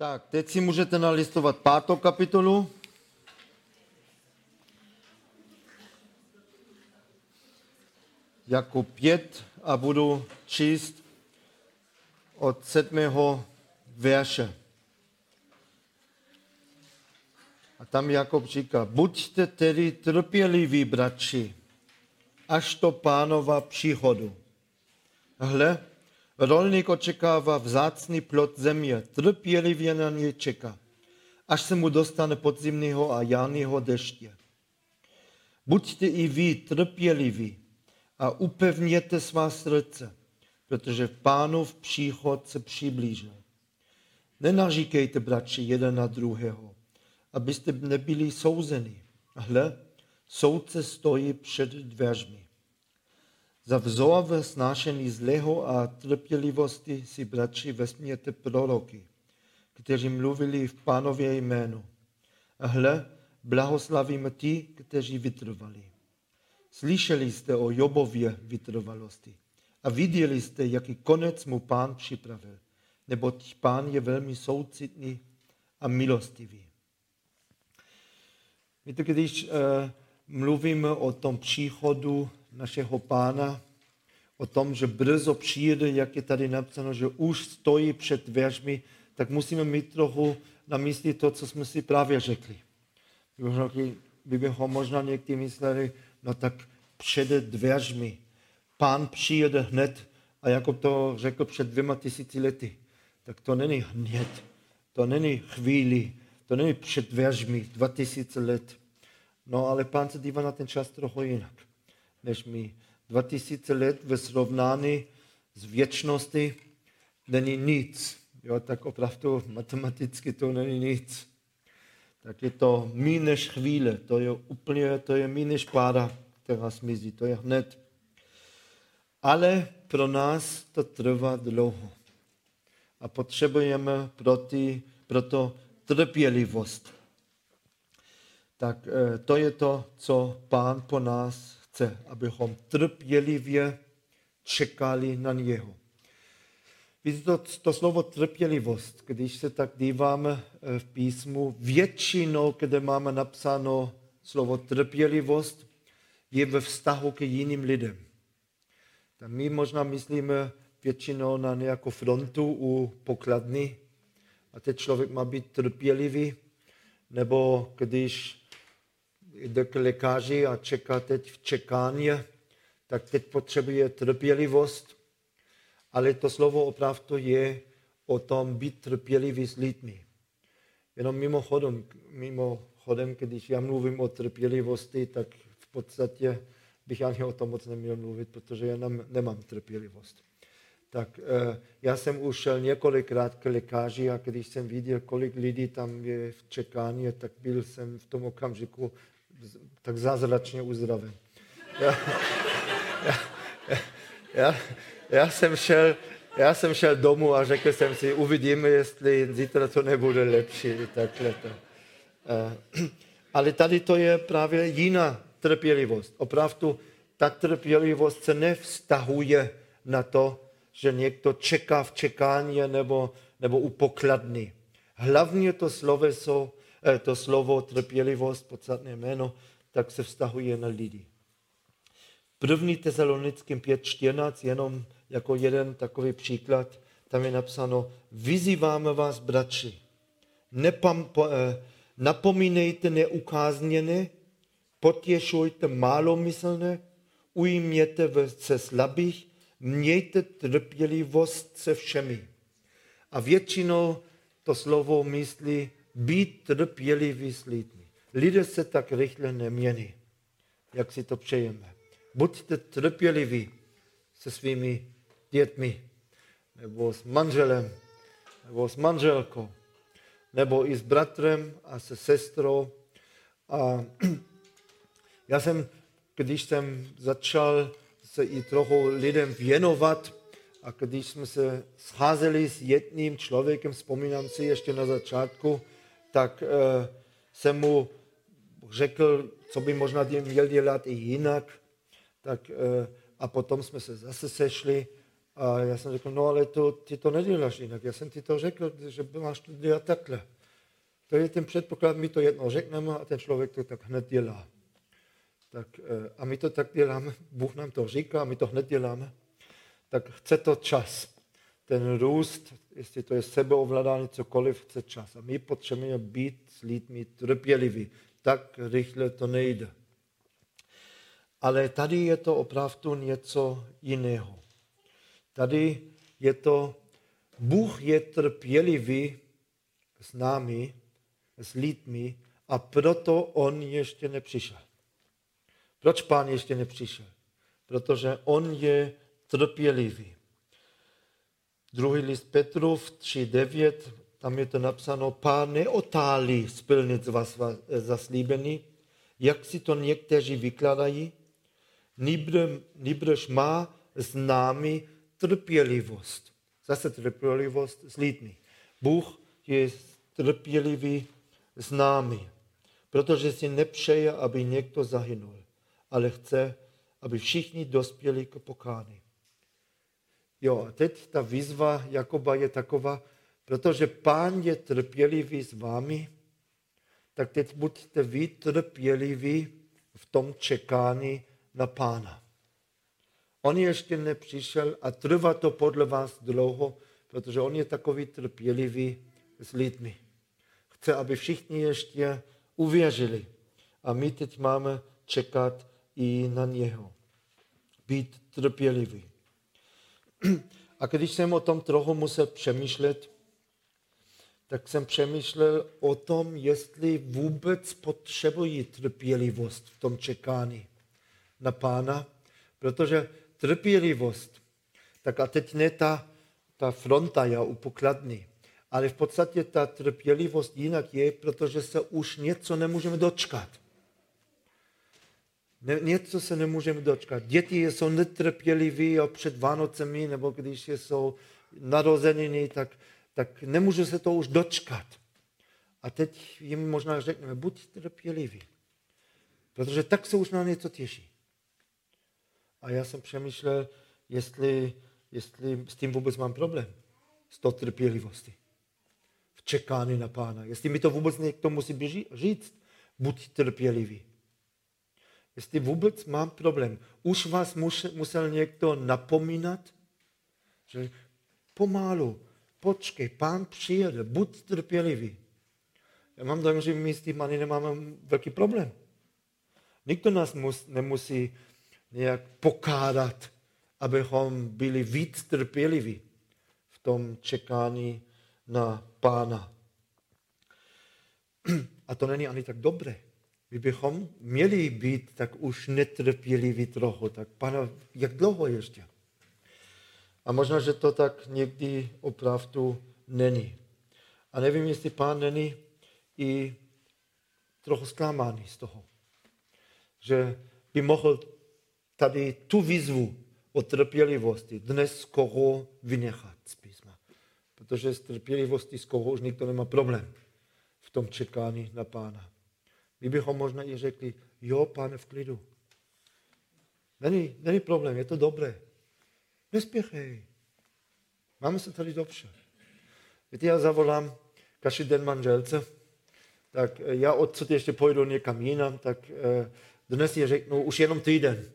Tak, teď si můžete nalistovat pátou kapitolu. Jako pět a budu číst od sedmého verše. A tam Jakob říká, buďte tedy trpěliví, bratři, až to pánova příchodu. Hle, rolník očekává vzácný plot země, trpělivě na něj čeká, až se mu dostane podzimného a jarního deště. Buďte i vy trpěliví a upevněte svá srdce, protože pánov příchod se přiblížil. Nenaříkejte, bratři, jeden na druhého, abyste nebyli souzeni. Hle, soudce stojí před dveřmi. Za vzor ve snášení zlého a trpělivosti si, bratři, vezměte proroky, kteří mluvili v pánově jménu. A hle, blahoslavíme ti, kteří vytrvali. Slyšeli jste o Jobově vytrvalosti a viděli jste, jaký konec mu pán připravil, neboť pán je velmi soucitný a milostivý. Víte, když uh, mluvíme o tom příchodu našeho pána, o tom, že brzo přijde, jak je tady napsáno, že už stojí před dveřmi, tak musíme mít trochu na mysli to, co jsme si právě řekli. Kdybychom možná někdy mysleli, no tak před dveřmi. Pán přijede hned a jako to řekl před dvěma tisíci lety, tak to není hned, to není chvíli, to není před dveřmi, dva tisíce let. No ale pán se dívá na ten čas trochu jinak, než my. Dva tisíce let ve srovnání s věčnosti není nic. Jo, tak opravdu matematicky to není nic. Tak je to než chvíle, to je úplně, to je než pára, která smizí, to je hned. Ale pro nás to trvá dlouho. A potřebujeme proti, proto trpělivost tak eh, to je to, co pán po nás chce, abychom trpělivě čekali na něho. Víte, to, to slovo trpělivost, když se tak díváme eh, v písmu, většinou, kde máme napsáno slovo trpělivost, je ve vztahu k jiným lidem. Tak my možná myslíme většinou na nějakou frontu u pokladny a teď člověk má být trpělivý, nebo když jde k lékaři a čeká teď v čekání, tak teď potřebuje trpělivost, ale to slovo opravdu je o tom být trpělivý s lidmi. Jenom mimochodem, mimochodem, když já mluvím o trpělivosti, tak v podstatě bych ani o tom moc neměl mluvit, protože já nemám trpělivost. Tak eh, já jsem už šel několikrát k lékaři a když jsem viděl, kolik lidí tam je v čekání, tak byl jsem v tom okamžiku tak zázračně uzdraven. Já, já, já, já, jsem šel, já jsem šel domů a řekl jsem si, uvidíme, jestli zítra to nebude lepší. Takhle to. Ale tady to je právě jiná trpělivost. Opravdu ta trpělivost se nevztahuje na to, že někdo čeká v čekání nebo, nebo u pokladny. Hlavně to eh, to slovo trpělivost, podstatné jméno, tak se vztahuje na lidi. První tesalonickým 5.14, jenom jako jeden takový příklad, tam je napsáno, vyzýváme vás, bratři, eh, napomínejte neukázněné, potěšujte malomyslné, ujměte se slabých, mějte trpělivost se všemi. A většinou to slovo myslí být trpělivý s lidmi. Lidé se tak rychle nemění, jak si to přejeme. Buďte trpěliví se svými dětmi, nebo s manželem, nebo s manželkou, nebo i s bratrem a se sestrou. A já jsem, když jsem začal se i trochu lidem věnovat, a když jsme se scházeli s jedním člověkem, vzpomínám si ještě na začátku, tak uh, jsem mu řekl, co by možná měl dělat i jinak. Tak, eh, a potom jsme se zase sešli A já jsem řekl, no ale to, ty to neděláš jinak. Já jsem ti to řekl, že máš to dělat takhle. To je ten předpoklad, my to jedno řekneme a ten člověk to tak hned dělá. Tak, eh, a my to tak děláme, Bůh nám to říká, my to hned děláme. Tak chce to čas. Ten růst, jestli to je sebeovládání, cokoliv, chce čas. A my potřebujeme být s lidmi trpěliví. Tak rychle to nejde. Ale tady je to opravdu něco jiného. Tady je to, Bůh je trpělivý s námi, s lidmi a proto on ještě nepřišel. Proč pán ještě nepřišel? Protože on je trpělivý. Druhý list Petrův 3.9, tam je to napsáno, pán neotálí splnit vás zaslíbený, jak si to někteří vykladají, nýbrž má s námi trpělivost. Zase trpělivost s lidmi. Bůh je trpělivý s námi, protože si nepřeje, aby někdo zahynul, ale chce, aby všichni dospěli k pokání. Jo, a teď ta výzva Jakoba je taková, protože pán je trpělivý s vámi, tak teď buďte vy trpěliví v tom čekání na pána. On ještě nepřišel a trvá to podle vás dlouho, protože on je takový trpělivý s lidmi. Chce, aby všichni ještě uvěřili. A my teď máme čekat i na něho. Být trpělivý. A když jsem o tom trochu musel přemýšlet, tak jsem přemýšlel o tom, jestli vůbec potřebují trpělivost v tom čekání na pána, protože trpělivost, tak a teď ne ta, ta fronta je u pokladny, ale v podstatě ta trpělivost jinak je, protože se už něco nemůžeme dočkat. Ne, něco se nemůžeme dočkat. Děti jsou netrpěliví a před Vánocemi, nebo když jsou narozeniny, tak, tak nemůžu se to už dočkat. A teď jim možná řekneme, buď trpěliví, protože tak se už na něco těší. A já jsem přemýšlel, jestli, jestli s tím vůbec mám problém. S tou trpělivostí. V čekání na pána. Jestli mi to vůbec někdo musí říct, buď trpělivý. Jestli vůbec mám problém. Už vás musel někdo napomínat, že pomalu, počkej, pán přijede, buď trpělivý. Já mám dojem, že my s tím ani nemáme velký problém. Nikdo nás mus, nemusí nějak pokádat, abychom byli víc trpěliví v tom čekání na pána. A to není ani tak dobré. My bychom měli být tak už netrpěliví trochu. Tak pane, jak dlouho ještě? A možná, že to tak někdy opravdu není. A nevím, jestli pán není i trochu zklamaný z toho, že by mohl tady tu výzvu o trpělivosti dnes skoro vynechat z písma. Protože s trpělivostí skoro už nikdo nemá problém v tom čekání na pána. My bychom možná i řekli, jo, pane, v klidu. Není, není problém, je to dobré. Nespěchej. Máme se tady dobře. Víte, já zavolám každý den manželce, tak já odsud ještě pojdu někam jinam, tak eh, dnes je řeknu už jenom týden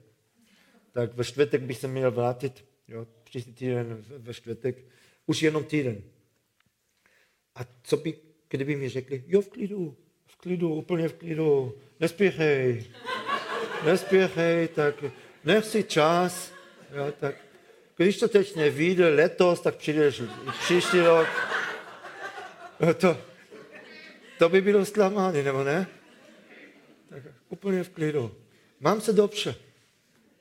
tak ve čtvrtek bych se měl vrátit, jo, příští týden ve čtvrtek, už jenom týden. A co by, kdyby mi řekli, jo, v klidu, klidu, úplně v klidu, nespěchej, nespěchej, tak nech si čas, jo, tak když to teď nevíde letos, tak přijdeš příští rok. To, to by bylo zklamání, nebo ne? Tak úplně v klidu. Mám se dobře.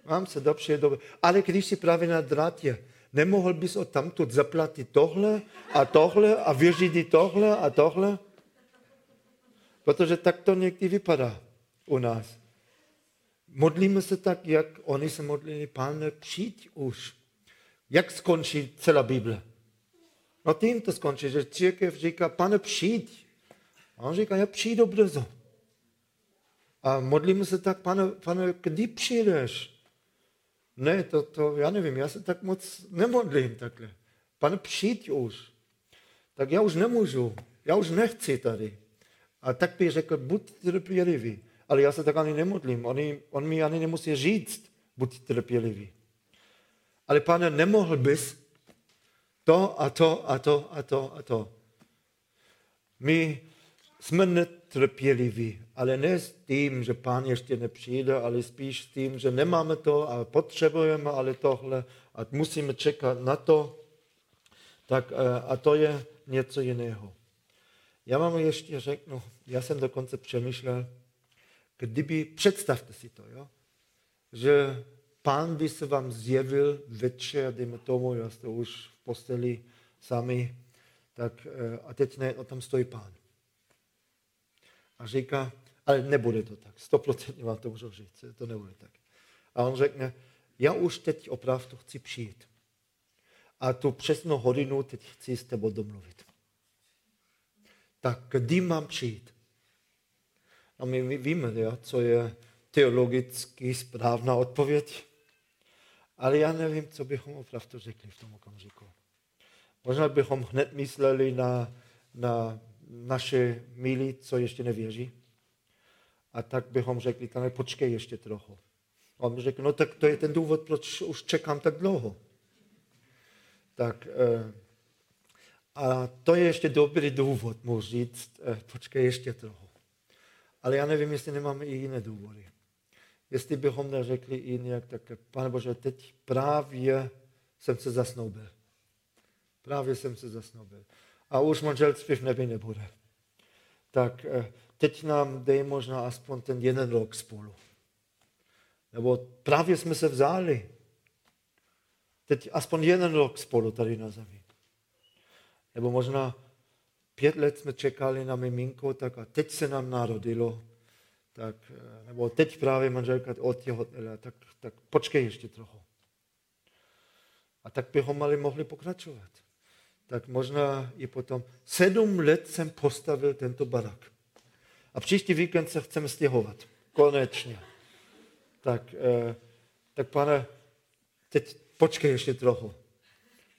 Mám se dobře, dobře. Ale když jsi právě na drátě, nemohl bys od tamtud zaplatit tohle a tohle a vyřídit tohle a tohle? Protože tak to někdy vypadá u nás. Modlíme se tak, jak oni se modlili, pane, přijď už. Jak skončí celá Bible? No tím to skončí, že církev říká, pane, přijď. A on říká, já přijdu brzo. A modlíme se tak, pane, pane, kdy přijdeš? Ne, to, to já nevím, já se tak moc nemodlím takhle. Pane, přijď už. Tak já už nemůžu, já už nechci tady. A tak by řekl, buď trpělivý. Ale já se tak ani nemodlím. On, on mi ani nemusí říct, buď trpělivý. Ale pane, nemohl bys to a to a to a to a to. My jsme netrpěliví, ale ne s tím, že pán ještě nepřijde, ale spíš s tím, že nemáme to a potřebujeme ale tohle a musíme čekat na to. Tak, eh, a to je něco jiného. Já vám ještě řeknu, já jsem dokonce přemýšlel, kdyby, představte si to, jo, že pán by se vám zjevil večer, dejme tomu, já jste už v posteli sami, tak eh, a teď ne, tam stojí pán. A říká, ale nebude to tak, stoprocentně vám to můžu říct, to nebude tak. A on řekne, já už teď opravdu chci přijít. A tu přesnou hodinu teď chci s tebou domluvit. Tak kdy mám přijít? A my víme, jo, co je teologicky správná odpověď. Ale já nevím, co bychom opravdu řekli v tom okamžiku. Možná bychom hned mysleli na, na naše milí, co ještě nevěří. A tak bychom řekli, tam počkej ještě trochu. A on řekl, no tak to je ten důvod, proč už čekám tak dlouho. Tak eh, a to je ještě dobrý důvod, můžu říct, eh, počkej ještě trochu. Ale já nevím, jestli nemáme i jiné důvody. Jestli bychom neřekli i nějak tak, pane Bože, teď právě jsem se zasnoubil. Právě jsem se zasnoubil. A už manželství v nebi nebude. Tak eh, teď nám dej možná aspoň ten jeden rok spolu. Nebo právě jsme se vzali. Teď aspoň jeden rok spolu tady na zemi. Nebo možná pět let jsme čekali na miminko, tak a teď se nám narodilo. Tak, eh, nebo teď právě manželka odtěhotněla, tak, tak počkej ještě trochu. A tak bychom mali mohli pokračovat. Tak možná i potom. Sedm let jsem postavil tento barak. A příští víkend se chceme stěhovat. Konečně. Tak, eh, tak pane, teď počkej ještě trochu.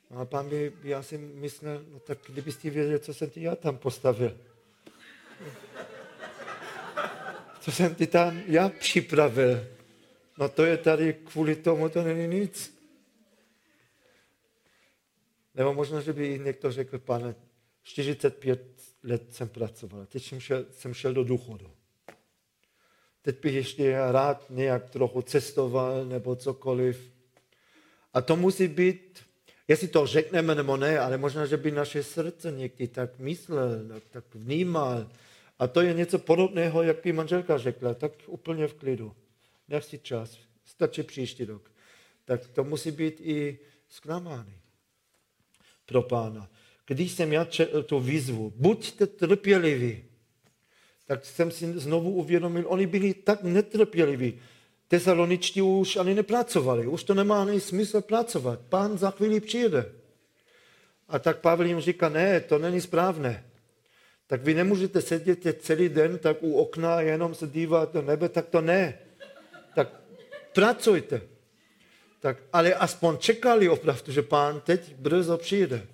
A pán by, já si myslel, no tak kdybyste věděli, co jsem ti já tam postavil. Co jsem ti tam já připravil. No to je tady kvůli tomu, to není nic. Nebo možná, že by někdo řekl, pane, 45 let jsem pracoval, teď jsem šel, jsem šel do důchodu. Teď bych ještě rád nějak trochu cestoval nebo cokoliv. A to musí být Jestli to řekneme nebo ne, ale možná, že by naše srdce někdy tak myslel, tak vnímal. A to je něco podobného, jak by manželka řekla, tak úplně v klidu. Nech si čas, stačí příští rok. Tak to musí být i zklamány pro pána. Když jsem já četl tu výzvu, buďte trpěliví, tak jsem si znovu uvědomil, oni byli tak netrpěliví. Tesaloničtí už ani nepracovali, už to nemá ani smysl pracovat. Pán za chvíli přijde. A tak Pavel jim říká, ne, to není správné. Tak vy nemůžete sedět celý den tak u okna a jenom se dívat do nebe, tak to ne. Tak pracujte. Tak, ale aspoň čekali opravdu, že pán teď brzo přijde.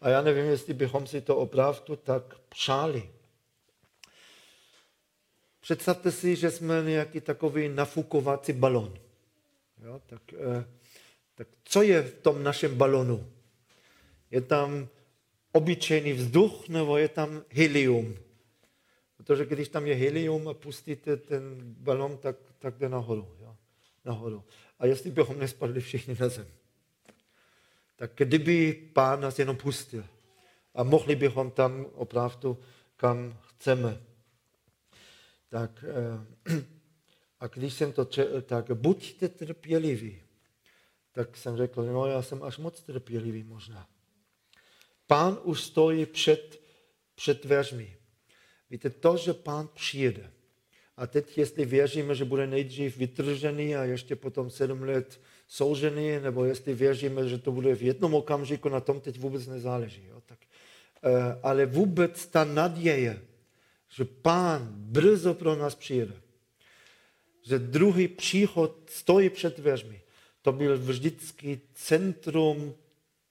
A já nevím, jestli bychom si to opravdu tak přáli. Představte si, že jsme nějaký takový nafukovací balon. Jo, tak, eh, tak co je v tom našem balonu? Je tam obyčejný vzduch nebo je tam helium? Protože když tam je helium a pustíte ten balon, tak, tak jde nahoru, jo? nahoru. A jestli bychom nespadli všichni na zem? Tak kdyby pán nás jenom pustil a mohli bychom tam opravdu, kam chceme tak, eh, a když jsem to tak buďte trpěliví. Tak jsem řekl, no já jsem až moc trpělivý možná. Pán už stojí před, před dveřmi. Víte, to, že pán přijede. A teď, jestli věříme, že bude nejdřív vytržený a ještě potom sedm let soužený, nebo jestli věříme, že to bude v jednom okamžiku, na tom teď vůbec nezáleží. Jo? Tak, eh, ale vůbec ta naděje, že pán brzo pro nás přijde. Že druhý příchod stojí před dveřmi. to byl vždycky centrum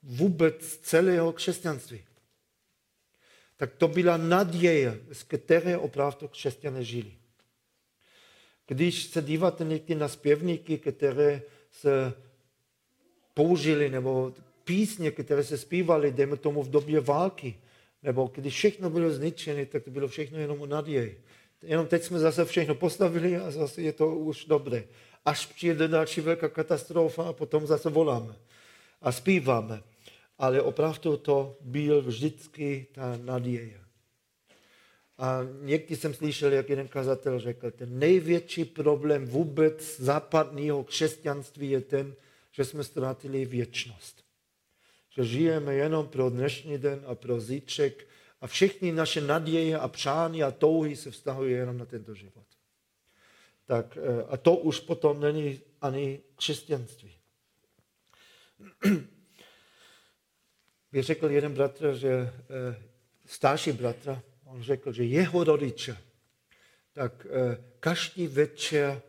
vůbec celého křesťanství. Tak to byla naděje, z které opravdu křesťané žili. Když se díváte někdy na zpěvníky, které se použili, nebo písně, které se zpívaly, dejme tomu v době války, nebo když všechno bylo zničené, tak to bylo všechno jenom o naději. Jenom teď jsme zase všechno postavili a zase je to už dobré. Až přijde další velká katastrofa a potom zase voláme a zpíváme. Ale opravdu to byl vždycky ta naděje. A někdy jsem slyšel, jak jeden kazatel řekl, ten největší problém vůbec západního křesťanství je ten, že jsme ztratili věčnost. Že žijeme jenom pro dnešní den a pro zítřek a všechny naše naděje a přání a touhy se vztahují jenom na tento život. Tak, eh, a to už potom není ani křesťanství. By řekl jeden bratr, že eh, starší bratr, on řekl, že jeho rodiče, tak eh, každý večer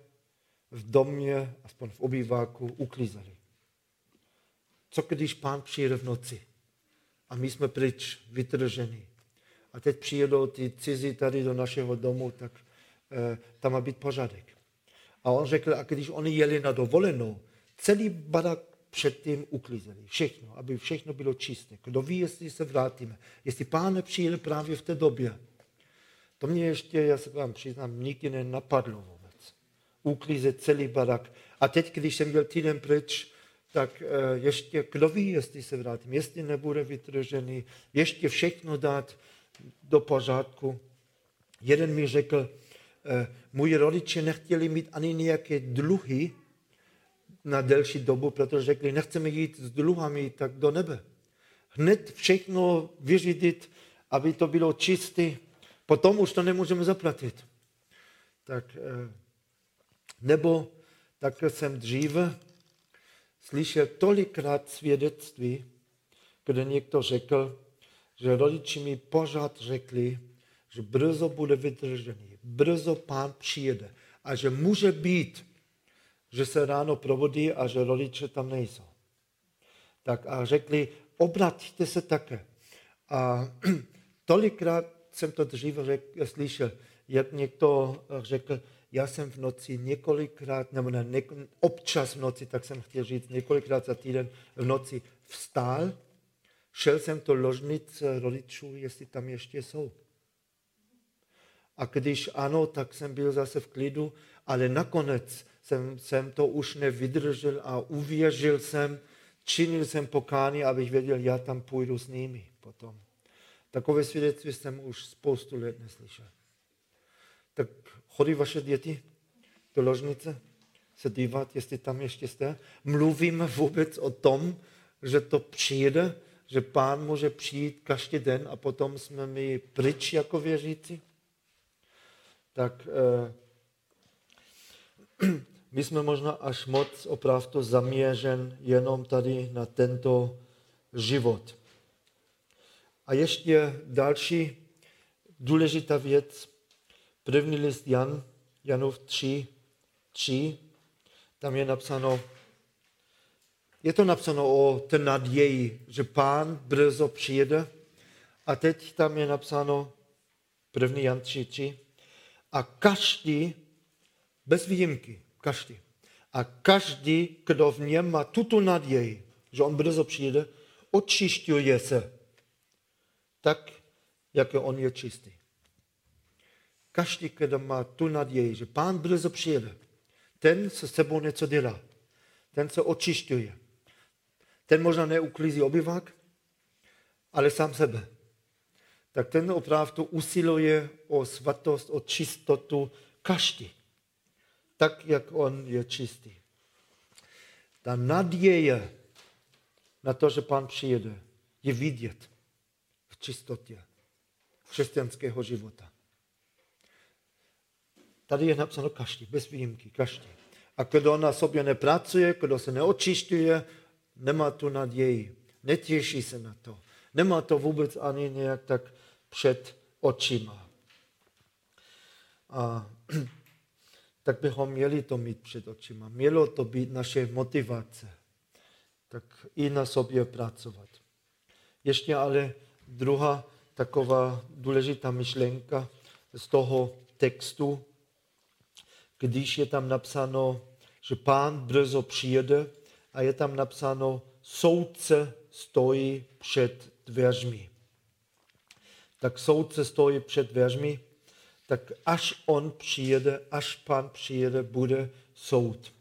v domě, aspoň v obýváku, uklízeli. Co když pán přijde v noci a my jsme pryč, vytrženi. A teď přijedou ty cizí tady do našeho domu, tak eh, tam má být pořádek. A on řekl, a když oni jeli na dovolenou, celý barak předtím uklízeli. Všechno, aby všechno bylo čisté. Kdo ví, jestli se vrátíme. Jestli pán nepřijde právě v té době. To mě ještě, já se vám přiznám, nikdy nenapadlo vůbec. Uklízet celý barak. A teď, když jsem byl týden pryč, tak eh, ještě, kdo ví, jestli se vrátím, jestli nebude vytržený, ještě všechno dát do pořádku. Jeden mi řekl, eh, můj rodiče nechtěli mít ani nějaké dluhy na delší dobu, protože řekli, nechceme jít s dluhami tak do nebe. Hned všechno vyřídit, aby to bylo čisté, potom už to nemůžeme zaplatit. Tak, eh, nebo tak jsem dříve slyšel tolikrát svědectví, kde někdo řekl, že rodiči mi pořád řekli, že brzo bude vydržený, brzo pán přijede a že může být, že se ráno probudí a že rodiče tam nejsou. Tak a řekli, obraťte se také. A tolikrát jsem to dříve řekl, slyšel, jak někdo řekl, já jsem v noci několikrát, nebo ne, něk, občas v noci, tak jsem chtěl říct, několikrát za týden v noci vstál, šel jsem do ložnice rodičů, jestli tam ještě jsou. A když ano, tak jsem byl zase v klidu, ale nakonec jsem, jsem to už nevydržel a uvěřil jsem, činil jsem pokání, abych věděl, já tam půjdu s nimi potom. Takové svědectví jsem už spoustu let neslyšel. Tak chodí vaše děti do ložnice se dívat, jestli tam ještě jste. Mluvíme vůbec o tom, že to přijde, že pán může přijít každý den a potom jsme my pryč jako věřící. Tak eh, my jsme možná až moc opravdu zaměřen jenom tady na tento život. A ještě další důležitá věc, První list Jan, Janov 3, 3, tam je napsáno, je to napsáno o té naději, že pán brzo přijede. A teď tam je napsáno první Jan 3, 3. A každý, bez výjimky, každý, a každý, kdo v něm má tuto naději, že on brzo přijede, očišťuje se tak, jak on je čistý. Každý, kdo má tu naději, že pán brzo přijede, ten se sebou něco dělá. Ten se očišťuje. Ten možná neuklízí obyvák, ale sám sebe. Tak ten opravdu usiluje o svatost, o čistotu každý. Tak, jak on je čistý. Ta naděje na to, že pán přijede, je vidět v čistotě křesťanského života. Tady je napsáno každý, bez výjimky, každý. A kdo na sobě nepracuje, kdo se neočišťuje, nemá tu naději, netěší se na to. Nemá to vůbec ani nějak tak před očima. A tak bychom měli to mít před očima. Mělo to být naše motivace. Tak i na sobě pracovat. Ještě ale druhá taková důležitá myšlenka z toho textu, když je tam napsáno, že pán brzo přijede a je tam napsáno, soudce stojí před dveřmi. Tak soudce stojí před dveřmi, tak až on přijede, až pán přijede, bude soud.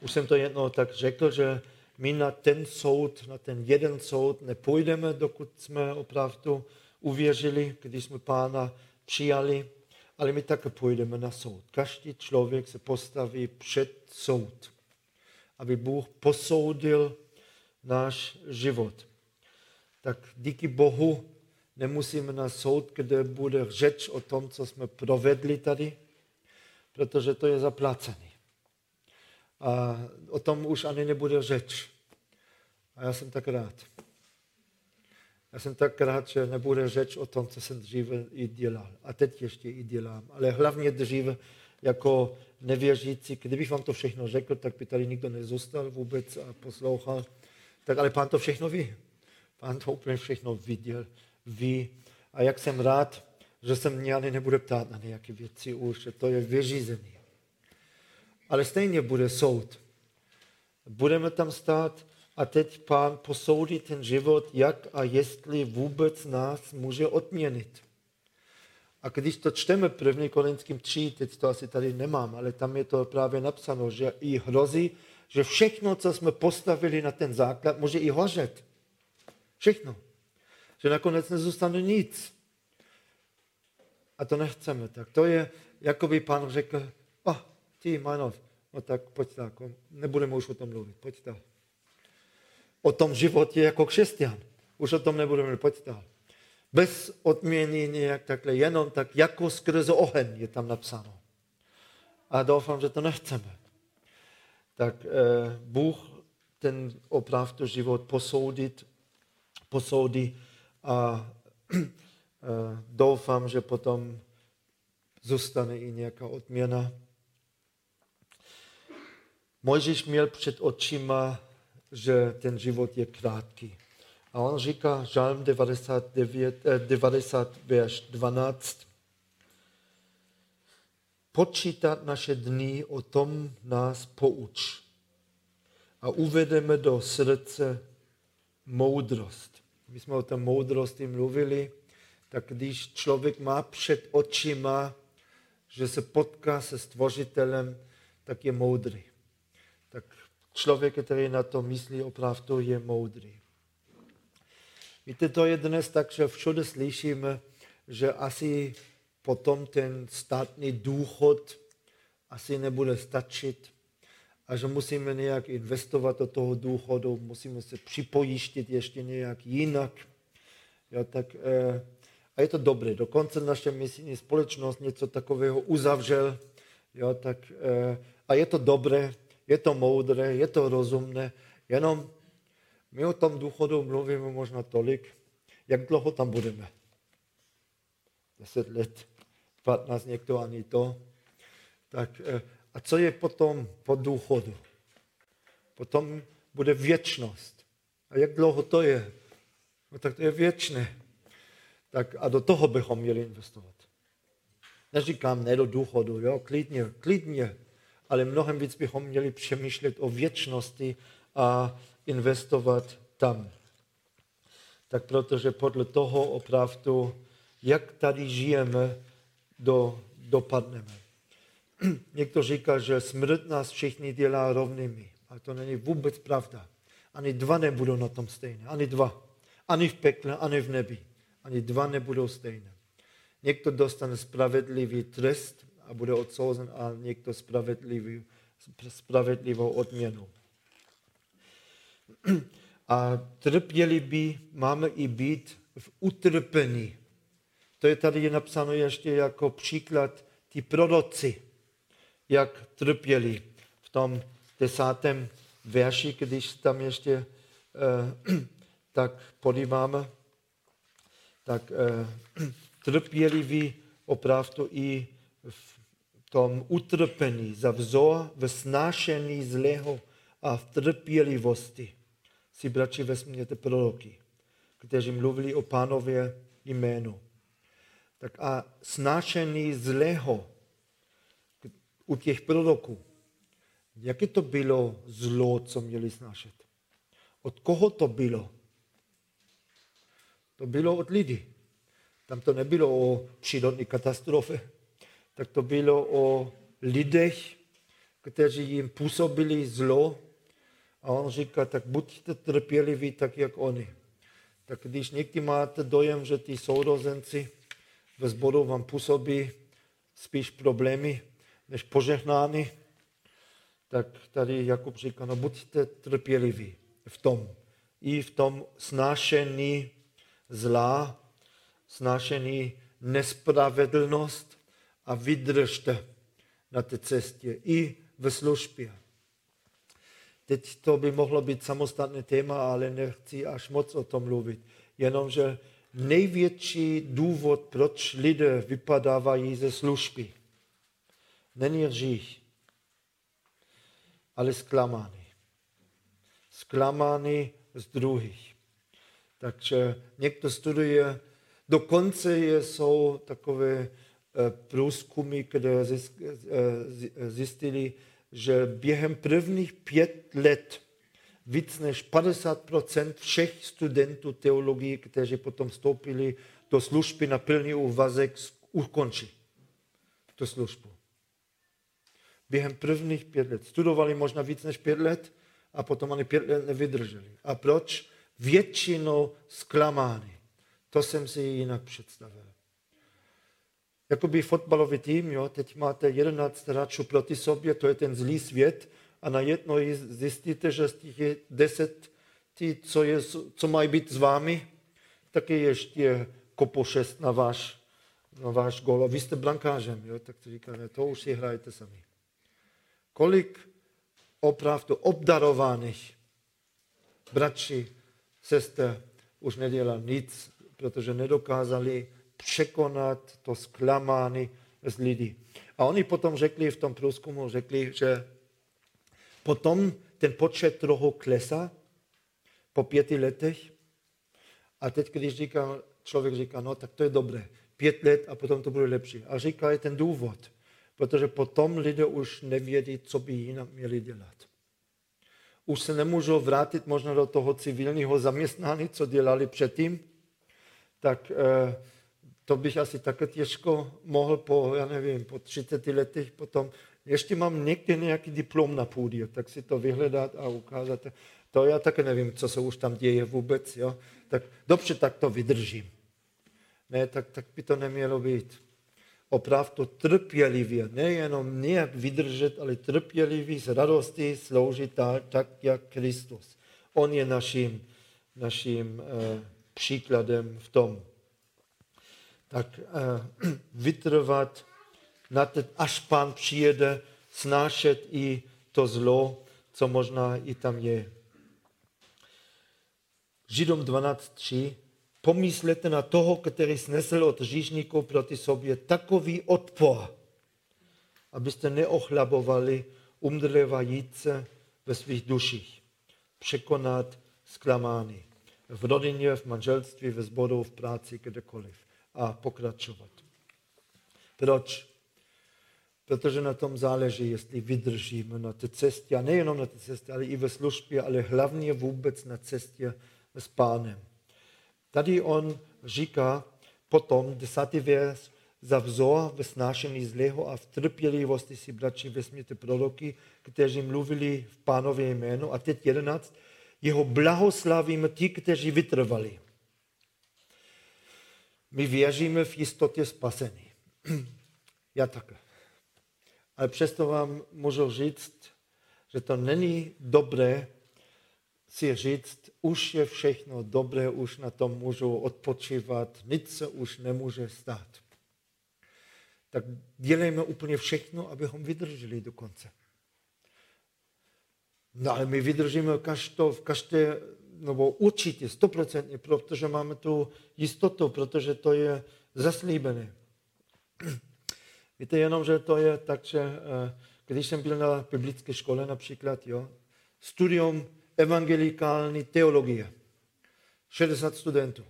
Už jsem to jednou tak řekl, že my na ten soud, na ten jeden soud nepůjdeme, dokud jsme opravdu uvěřili, když jsme pána přijali, ale my také půjdeme na soud. Každý člověk se postaví před soud, aby Bůh posoudil náš život. Tak díky Bohu nemusíme na soud, kde bude řeč o tom, co jsme provedli tady, protože to je zaplacený. A o tom už ani nebude řeč. A já jsem tak rád. Já jsem tak rád, že nebude řeč o tom, co jsem dříve i dělal. A teď ještě i dělám. Ale hlavně dříve jako nevěřící, kdybych vám to všechno řekl, tak by tady nikdo nezůstal vůbec a poslouchal. Tak ale pán to všechno ví. Pán to úplně všechno viděl, ví. A jak jsem rád, že se mě ani nebude ptát na nějaké věci už, že to je vyřízený. Ale stejně bude soud. Budeme tam stát a teď pán posoudí ten život, jak a jestli vůbec nás může odměnit. A když to čteme první Korinským 3, teď to asi tady nemám, ale tam je to právě napsáno, že i hrozí, že všechno, co jsme postavili na ten základ, může i hořet. Všechno. Že nakonec nezůstane nic. A to nechceme. Tak to je, jako by pán řekl, oh, ty Manov, no tak pojď tak, nebudeme už o tom mluvit, pojď tak o tom životě jako křesťan. Už o tom nebudeme pojď dál. Bez odměny nějak takhle, jenom tak jako skrze oheň je tam napsáno. A doufám, že to nechceme. Tak eh, Bůh ten opravdu život posoudit, posoudí a eh, doufám, že potom zůstane i nějaká odměna. Mojžíš měl před očima že ten život je krátký. A on říká, Žalm 99, 90, eh, verš 12, počítat naše dny, o tom nás pouč. A uvedeme do srdce moudrost. My jsme o té moudrosti mluvili, tak když člověk má před očima, že se potká se stvořitelem, tak je moudrý. Člověk, který na to myslí opravdu, je moudrý. Víte, to je dnes tak, že všude slyšíme, že asi potom ten státní důchod asi nebude stačit a že musíme nějak investovat do toho důchodu, musíme se připojištit ještě nějak jinak. Jo, tak, eh, a je to dobré. Dokonce naše misijní společnost něco takového uzavřel. Jo, tak, eh, a je to dobré, je to moudré, je to rozumné, jenom my o tom důchodu mluvíme možná tolik, jak dlouho tam budeme. Deset let, 15, někdo ani to. Tak, eh, a co je potom po důchodu? Potom bude věčnost. A jak dlouho to je? No tak to je věčné. Tak a do toho bychom měli investovat. Neříkám ne do důchodu, jo, klidně, klidně ale mnohem víc bychom měli přemýšlet o věčnosti a investovat tam. Tak protože podle toho opravdu, jak tady žijeme, do, dopadneme. Někdo říká, že smrt nás všichni dělá rovnými. Ale to není vůbec pravda. Ani dva nebudou na tom stejné. Ani dva. Ani v pekle, ani v nebi. Ani dva nebudou stejné. Někdo dostane spravedlivý trest a bude odsouzen a někdo spravedlivý, spravedlivou odměnu. A by máme i být v utrpení. To je tady napsáno ještě jako příklad ty proroci, jak trpěli v tom desátém verši, když tam ještě eh, tak podíváme, tak eh, trpěliví opravdu i v tom utrpení, za vzor ve snášení zlého a v trpělivosti si, bratři, vezměte proroky, kteří mluvili o pánově jménu. Tak a snášení zlého u těch proroků, jaké to bylo zlo, co měli snášet? Od koho to bylo? To bylo od lidí. Tam to nebylo o přírodní katastrofě, tak to bylo o lidech, kteří jim působili zlo. A on říká, tak buďte trpěliví tak, jak oni. Tak když někdy máte dojem, že ty sourozenci ve sboru vám působí spíš problémy než požehnány, tak tady Jakub říká, no buďte trpěliví v tom. I v tom snášení zla, snášení nespravedlnost a vydržte na té cestě i ve službě. Teď to by mohlo být samostatné téma, ale nechci až moc o tom mluvit. Jenomže největší důvod, proč lidé vypadávají ze služby, není hřích, ale zklamání. Zklamání z druhých. Takže někdo studuje, dokonce jsou takové průzkumy, které eh, zjistili, že během prvních pět let víc než 50% všech studentů teologie, kteří potom vstoupili do služby na plný úvazek, ukončí tu službu. Během prvních pět let. Studovali možná víc než pět let a potom ani pět let nevydrželi. A proč? Většinou zklamány. To jsem si jinak představil. Jakoby fotbalový tým, jo, teď máte 11 hráčů proti sobě, to je ten zlý svět, a najednou zjistíte, že z těch je 10 tí, co, je, co mají být s vámi, tak je ještě kopo 6 na váš, na váš gol. A vy jste brankářem, jo, tak to říkáme, to už si hrajete sami. Kolik opravdu obdarovaných bratří, sester už nedělá nic, protože nedokázali překonat to zklamání z lidí. A oni potom řekli v tom průzkumu, řekli, že potom ten počet trochu klesá po pěti letech. A teď, když říká, člověk říká, no tak to je dobré, pět let a potom to bude lepší. A říká je ten důvod, protože potom lidé už nevědí, co by jinak měli dělat. Už se nemůžou vrátit možná do toho civilního zaměstnání, co dělali předtím, tak eh, to bych asi také těžko mohl po, já nevím, po 30 letech potom, ještě mám někde nějaký diplom na půdě, tak si to vyhledat a ukázat. To já také nevím, co se už tam děje vůbec. Jo? Tak dobře, tak to vydržím. Ne, tak, tak by to nemělo být. Opravdu trpělivě, nejenom nějak vydržet, ale trpělivě s radostí sloužit tak, tak jak Kristus. On je naším, naším eh, příkladem v tom tak uh, vytrvat, na ten, až pán přijede, snášet i to zlo, co možná i tam je. Židom 12.3. Pomyslete na toho, který snesl od říšníků proti sobě takový odpor, abyste neochlabovali umdlevajíce ve svých duších. Překonat zklamání. V rodině, v manželství, ve sboru, v práci, kdekoliv a pokračovat. Proč? Protože na tom záleží, jestli vydržíme na té cestě, a nejenom na té cestě, ale i ve službě, ale hlavně vůbec na cestě s pánem. Tady on říká potom, desátý věc, za vzor ve snášení zlého a v trpělivosti si, bratři, vezměte proroky, kteří mluvili v pánově jménu. A teď jedenáct, jeho blahoslavíme ti, kteří vytrvali. My věříme v jistotě spasení. Já také. Ale přesto vám můžu říct, že to není dobré si říct, už je všechno dobré, už na tom můžu odpočívat, nic se už nemůže stát. Tak dělejme úplně všechno, abychom vydrželi do konce. No ale my vydržíme každou, v každé nebo určitě, stoprocentně, protože máme tu jistotu, protože to je zaslíbené. Víte jenom, že to je tak, že eh, když jsem byl na biblické škole například, jo, studium evangelikální teologie, 60 studentů.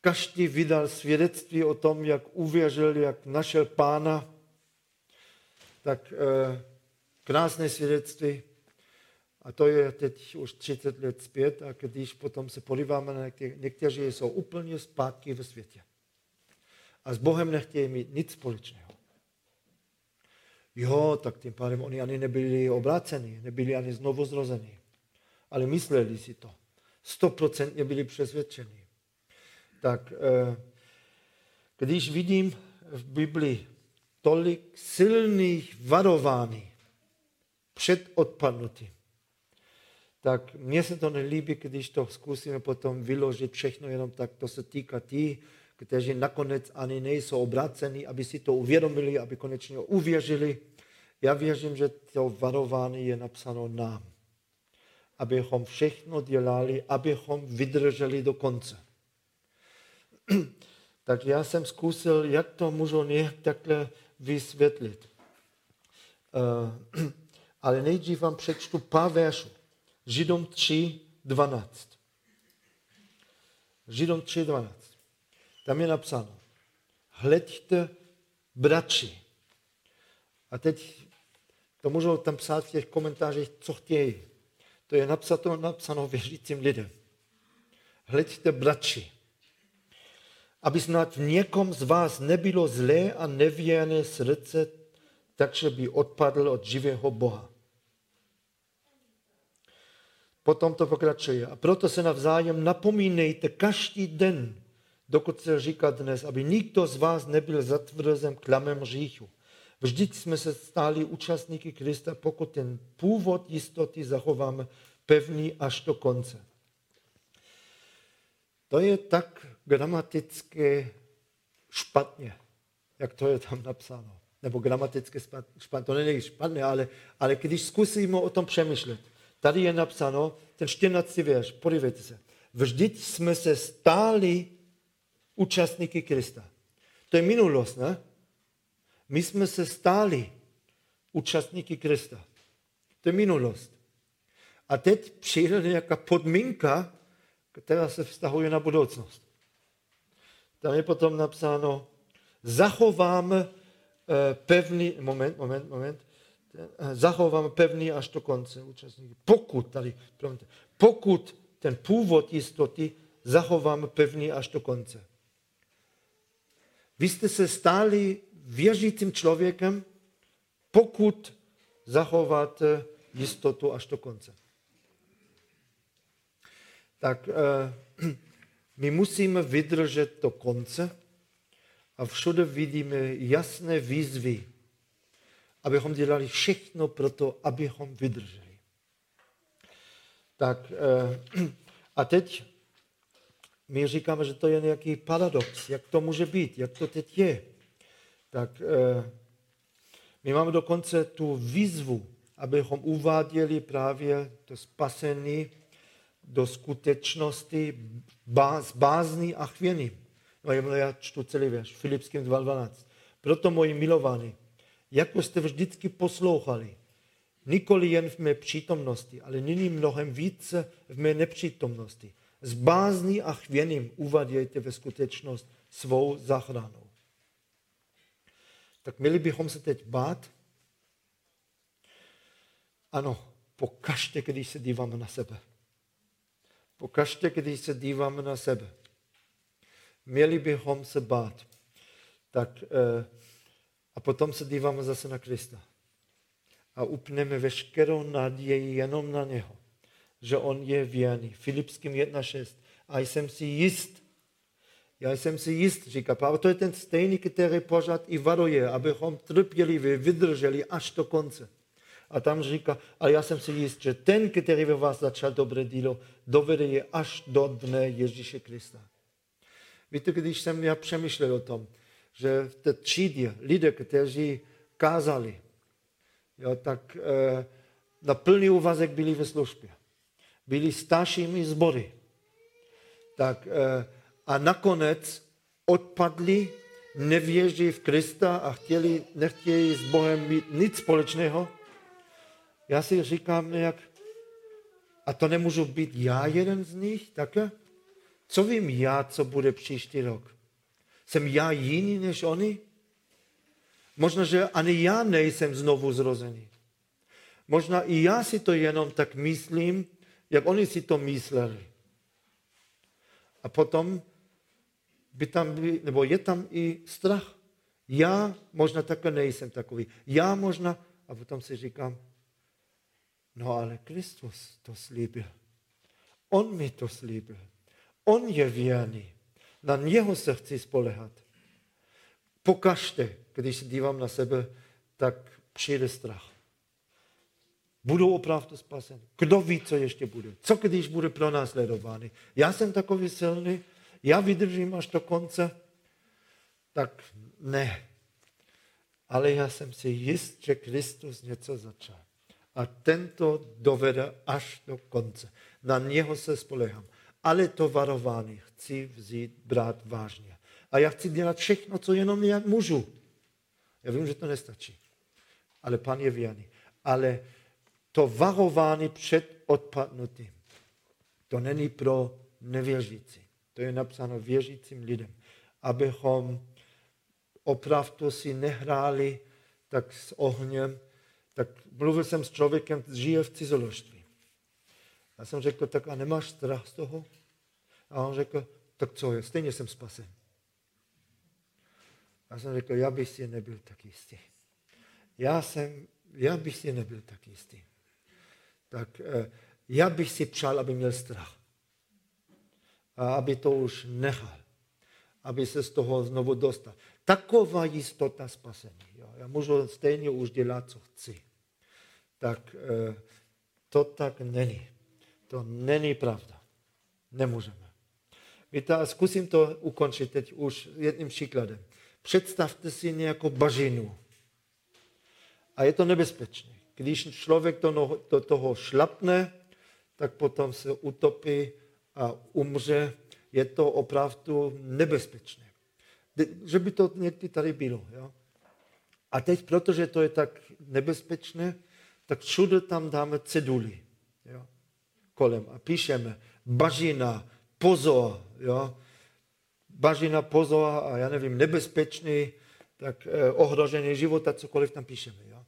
Každý vydal svědectví o tom, jak uvěřil, jak našel pána. Tak eh, krásné svědectví. A to je teď už 30 let zpět a když potom se podíváme na některé, někteří jsou úplně zpátky ve světě. A s Bohem nechtějí mít nic společného. Jo, tak tím pádem oni ani nebyli obráceni, nebyli ani znovu zrozeni. Ale mysleli si to. Stoprocentně byli přesvědčeni. Tak eh, když vidím v Biblii tolik silných varování před odpadnutím, tak mně se to nelíbí, když to zkusíme potom vyložit všechno jenom tak, to se týká tí, kteří nakonec ani nejsou obráceni, aby si to uvědomili, aby konečně uvěřili. Já věřím, že to varování je napsáno nám. Abychom všechno dělali, abychom vydrželi do konce. tak já jsem zkusil, jak to můžu nějak takhle vysvětlit. Uh, ale nejdřív vám přečtu pár veršů. Židom 3, 12. Židom 3, 12. Tam je napsáno, hleďte bratři. A teď to můžou tam psát v těch komentářích, co chtějí. To je napsáno, napsáno věřícím lidem. Hleďte bratři, aby snad v někom z vás nebylo zlé a nevěrné srdce, takže by odpadl od živého Boha. Potom to pokračuje. A proto se navzájem napomínejte každý den, dokud se říká dnes, aby nikdo z vás nebyl zatvrzen klamem říchu. Vždyť jsme se stáli účastníky Krista, pokud ten původ jistoty zachováme pevný až do konce. To je tak gramaticky špatně, jak to je tam napsáno. Nebo gramaticky špatně, to není špatné, ale, ale když zkusíme o tom přemýšlet, tady je napsáno, ten 14. věř, podívejte se. Vždyť jsme se stáli účastníky Krista. To je minulost, ne? My jsme se stáli účastníky Krista. To je minulost. A teď přijde nějaká podmínka, která se vztahuje na budoucnost. Tam je potom napsáno, zachováme eh, pevný, moment, moment, moment, zachováme pevný až do konce účastníky. Pokud, tady, promiňte, pokud ten původ jistoty zachováme pevný až do konce. Vy jste se stali věřícím člověkem, pokud zachováte jistotu až do konce. Tak eh, my musíme vydržet do konce a všude vidíme jasné výzvy, abychom dělali všechno pro to, abychom vydrželi. Tak eh, a teď my říkáme, že to je nějaký paradox. Jak to může být? Jak to teď je? Tak eh, my máme dokonce tu výzvu, abychom uváděli právě to spasení do skutečnosti s bázní a chvění. No já čtu celý věř, Filipským 2.12. Proto, moji milovaní, jako jste vždycky poslouchali, nikoli jen v mé přítomnosti, ale nyní mnohem více v mé nepřítomnosti, s bázní a chvěním uvadějte ve skutečnost svou záchranu. Tak měli bychom se teď bát? Ano, pokaždé, když se díváme na sebe. Pokaždé, když se díváme na sebe. Měli bychom se bát. Tak, eh, a potom se díváme zase na Krista. A upneme veškerou naději jenom na něho že on je věrný. Filipským 1.6. A jsem si jist, já jsem si jist, říká Pavel, to je ten stejný, který pořád i varuje, abychom trpělivě vydrželi až do konce. A tam říká, ale já jsem si jist, že ten, který ve vás začal dobré dílo, dovede je až do dne Ježíše Krista. Víte, když jsem já přemýšlel o tom, že v té třídě lidé, kteří kázali, jo, tak e, na plný úvazek byli ve službě byli staršími zbory. Tak, eh, a nakonec odpadli nevěří v Krista a chtěli, nechtějí s Bohem mít nic společného, já si říkám nějak, a to nemůžu být já jeden z nich také? Co vím já, co bude příští rok? Jsem já jiný než oni? Možná, že ani já nejsem znovu zrozený. Možná i já si to jenom tak myslím, jak oni si to mysleli. A potom by tam by, nebo je tam i strach. Já možná také nejsem takový. Já možná, a potom si říkám, no ale Kristus to slíbil. On mi to slíbil. On je věrný. Na něho se chci spolehat. Pokažte, když se dívám na sebe, tak přijde strach. Budou opravdu spasen. Kdo ví, co ještě bude? Co když bude pro nás sledovaný? Já jsem takový silný, já vydržím až do konce, tak ne. Ale já jsem si jist, že Kristus něco začal. A tento dovede až do konce. Na něho se spolehám. Ale to varování chci vzít, brát vážně. A já chci dělat všechno, co jenom já můžu. Já vím, že to nestačí. Ale pan je věrný. Ale to varování před odpadnutím, to není pro nevěřící. To je napsáno věřícím lidem. Abychom opravdu si nehráli tak s ohněm. Tak mluvil jsem s člověkem, žije v cizoložství. Já jsem řekl, tak a nemáš strach z toho? A on řekl, tak co je, stejně jsem spasen. Já jsem řekl, já bych si nebyl tak jistý. Já, jsem, já bych si nebyl tak jistý. Tak eh, já bych si přál, aby měl strach. A aby to už nechal. Aby se z toho znovu dostal. Taková jistota spasení. Jo. Já můžu stejně už dělat, co chci. Tak eh, to tak není. To není pravda. Nemůžeme. Víte, a zkusím to ukončit teď už jedním příkladem. Představte si nějakou bažinu. A je to nebezpečné. Když člověk no, do toho šlapne, tak potom se utopí a umře. Je to opravdu nebezpečné. Že by to někdy tady bylo. Jo? A teď, protože to je tak nebezpečné, tak všude tam dáme ceduly? Kolem a píšeme bažina, pozor, jo? bažina, pozor a já nevím, nebezpečný, tak eh, ohrožení života, cokoliv tam píšeme. Jo?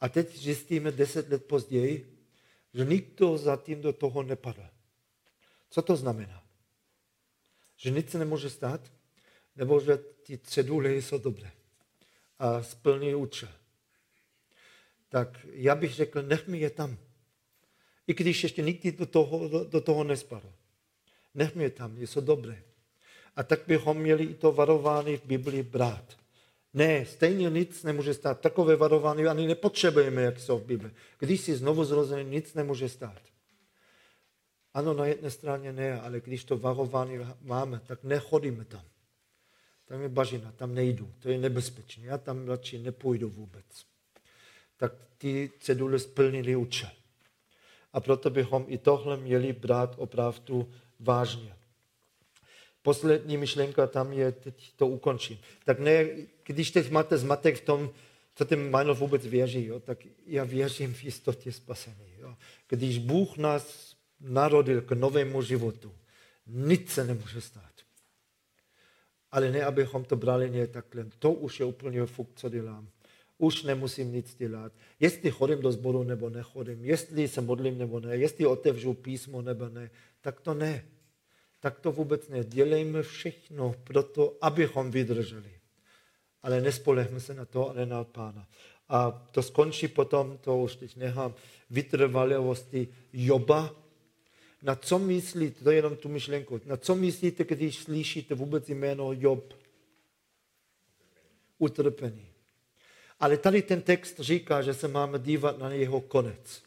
A teď zjistíme deset let později, že nikdo zatím do toho nepadl. Co to znamená? Že nic se nemůže stát, nebo že ty ceduly jsou dobré a splní účel. Tak já bych řekl, nechme je tam. I když ještě nikdy do toho, do, do toho nespadl. Nechme je tam, jsou dobré. A tak bychom měli i to varování v Biblii brát. Ne, stejně nic nemůže stát. Takové varování ani nepotřebujeme, jak jsou v Bibli. Když jsi znovu zrozený, nic nemůže stát. Ano, na jedné straně ne, ale když to varování máme, tak nechodíme tam. Tam je bažina, tam nejdu, to je nebezpečné. Já tam radši nepůjdu vůbec. Tak ty cedule splnili účel. A proto bychom i tohle měli brát opravdu vážně. Poslední myšlenka tam je, teď to ukončím. Tak ne, když teď máte zmatek v tom, co ten Meinl vůbec věří, jo, tak já věřím v jistotě spasení. Jo. Když Bůh nás narodil k novému životu, nic se nemůže stát. Ale ne, abychom to brali ne takhle. To už je úplně fuk, co dělám. Už nemusím nic dělat. Jestli chodím do sboru nebo nechodím, jestli se modlím nebo ne, jestli otevřu písmo nebo ne, tak to ne. Tak to vůbec ne. Dělejme všechno pro to, abychom vydrželi ale nespolehme se na to, ale na Pána. A to skončí potom, to už teď nechám, vytrvalosti Joba. Na co myslíte, to je jenom tu myšlenku, na co myslíte, když slyšíte vůbec jméno Job? Utrpení. Ale tady ten text říká, že se máme dívat na jeho konec.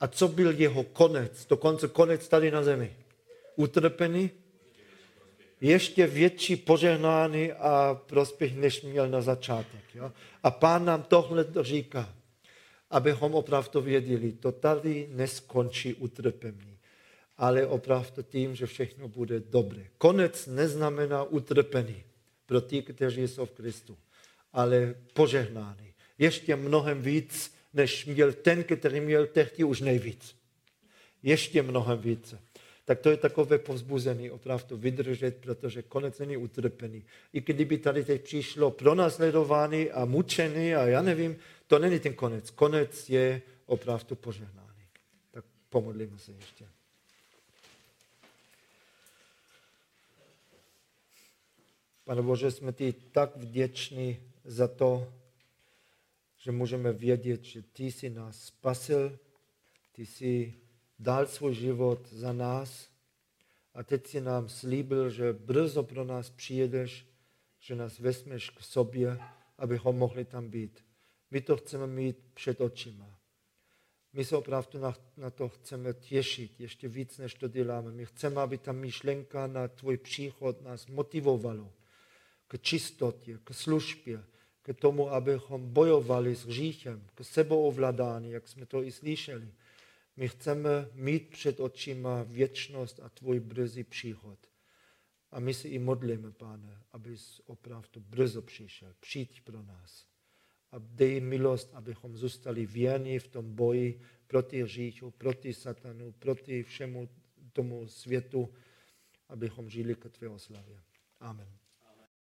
A co byl jeho konec? Dokonce konec tady na zemi. Utrpení, ještě větší požehnání a prospěch, než měl na začátek. Jo? A pán nám tohle říká, abychom opravdu věděli, to tady neskončí utrpení, ale opravdu tím, že všechno bude dobré. Konec neznamená utrpení. pro ty, kteří jsou v Kristu, ale požehnány. Ještě mnohem víc, než měl ten, který měl tehdy už nejvíc. Ještě mnohem více. Tak to je takové povzbuzení opravdu vydržet, protože konec není utrpený. I kdyby tady teď přišlo pronásledování a mučení a já nevím, to není ten konec. Konec je opravdu požehnání. Tak pomodlíme se ještě. Pane Bože, jsme ti tak vděční za to, že můžeme vědět, že ty jsi nás spasil, ty jsi dal svůj život za nás a teď si nám slíbil, že brzo pro nás přijedeš, že nás vezmeš k sobě, abychom mohli tam být. My to chceme mít před očima. My se opravdu na, na to chceme těšit ještě víc, než to děláme. My chceme, aby ta myšlenka na tvůj příchod nás motivovalo k čistotě, k službě, k tomu, abychom bojovali s hříchem, k sebeovládání, jak jsme to i slyšeli. My chceme mít před očima věčnost a tvůj brzy příchod. A my si i modlíme, pane, abys opravdu brzo přišel. Přijď pro nás. A dej milost, abychom zůstali věrní v tom boji proti hříchu, proti satanu, proti všemu tomu světu, abychom žili ke tvé oslavě. Amen.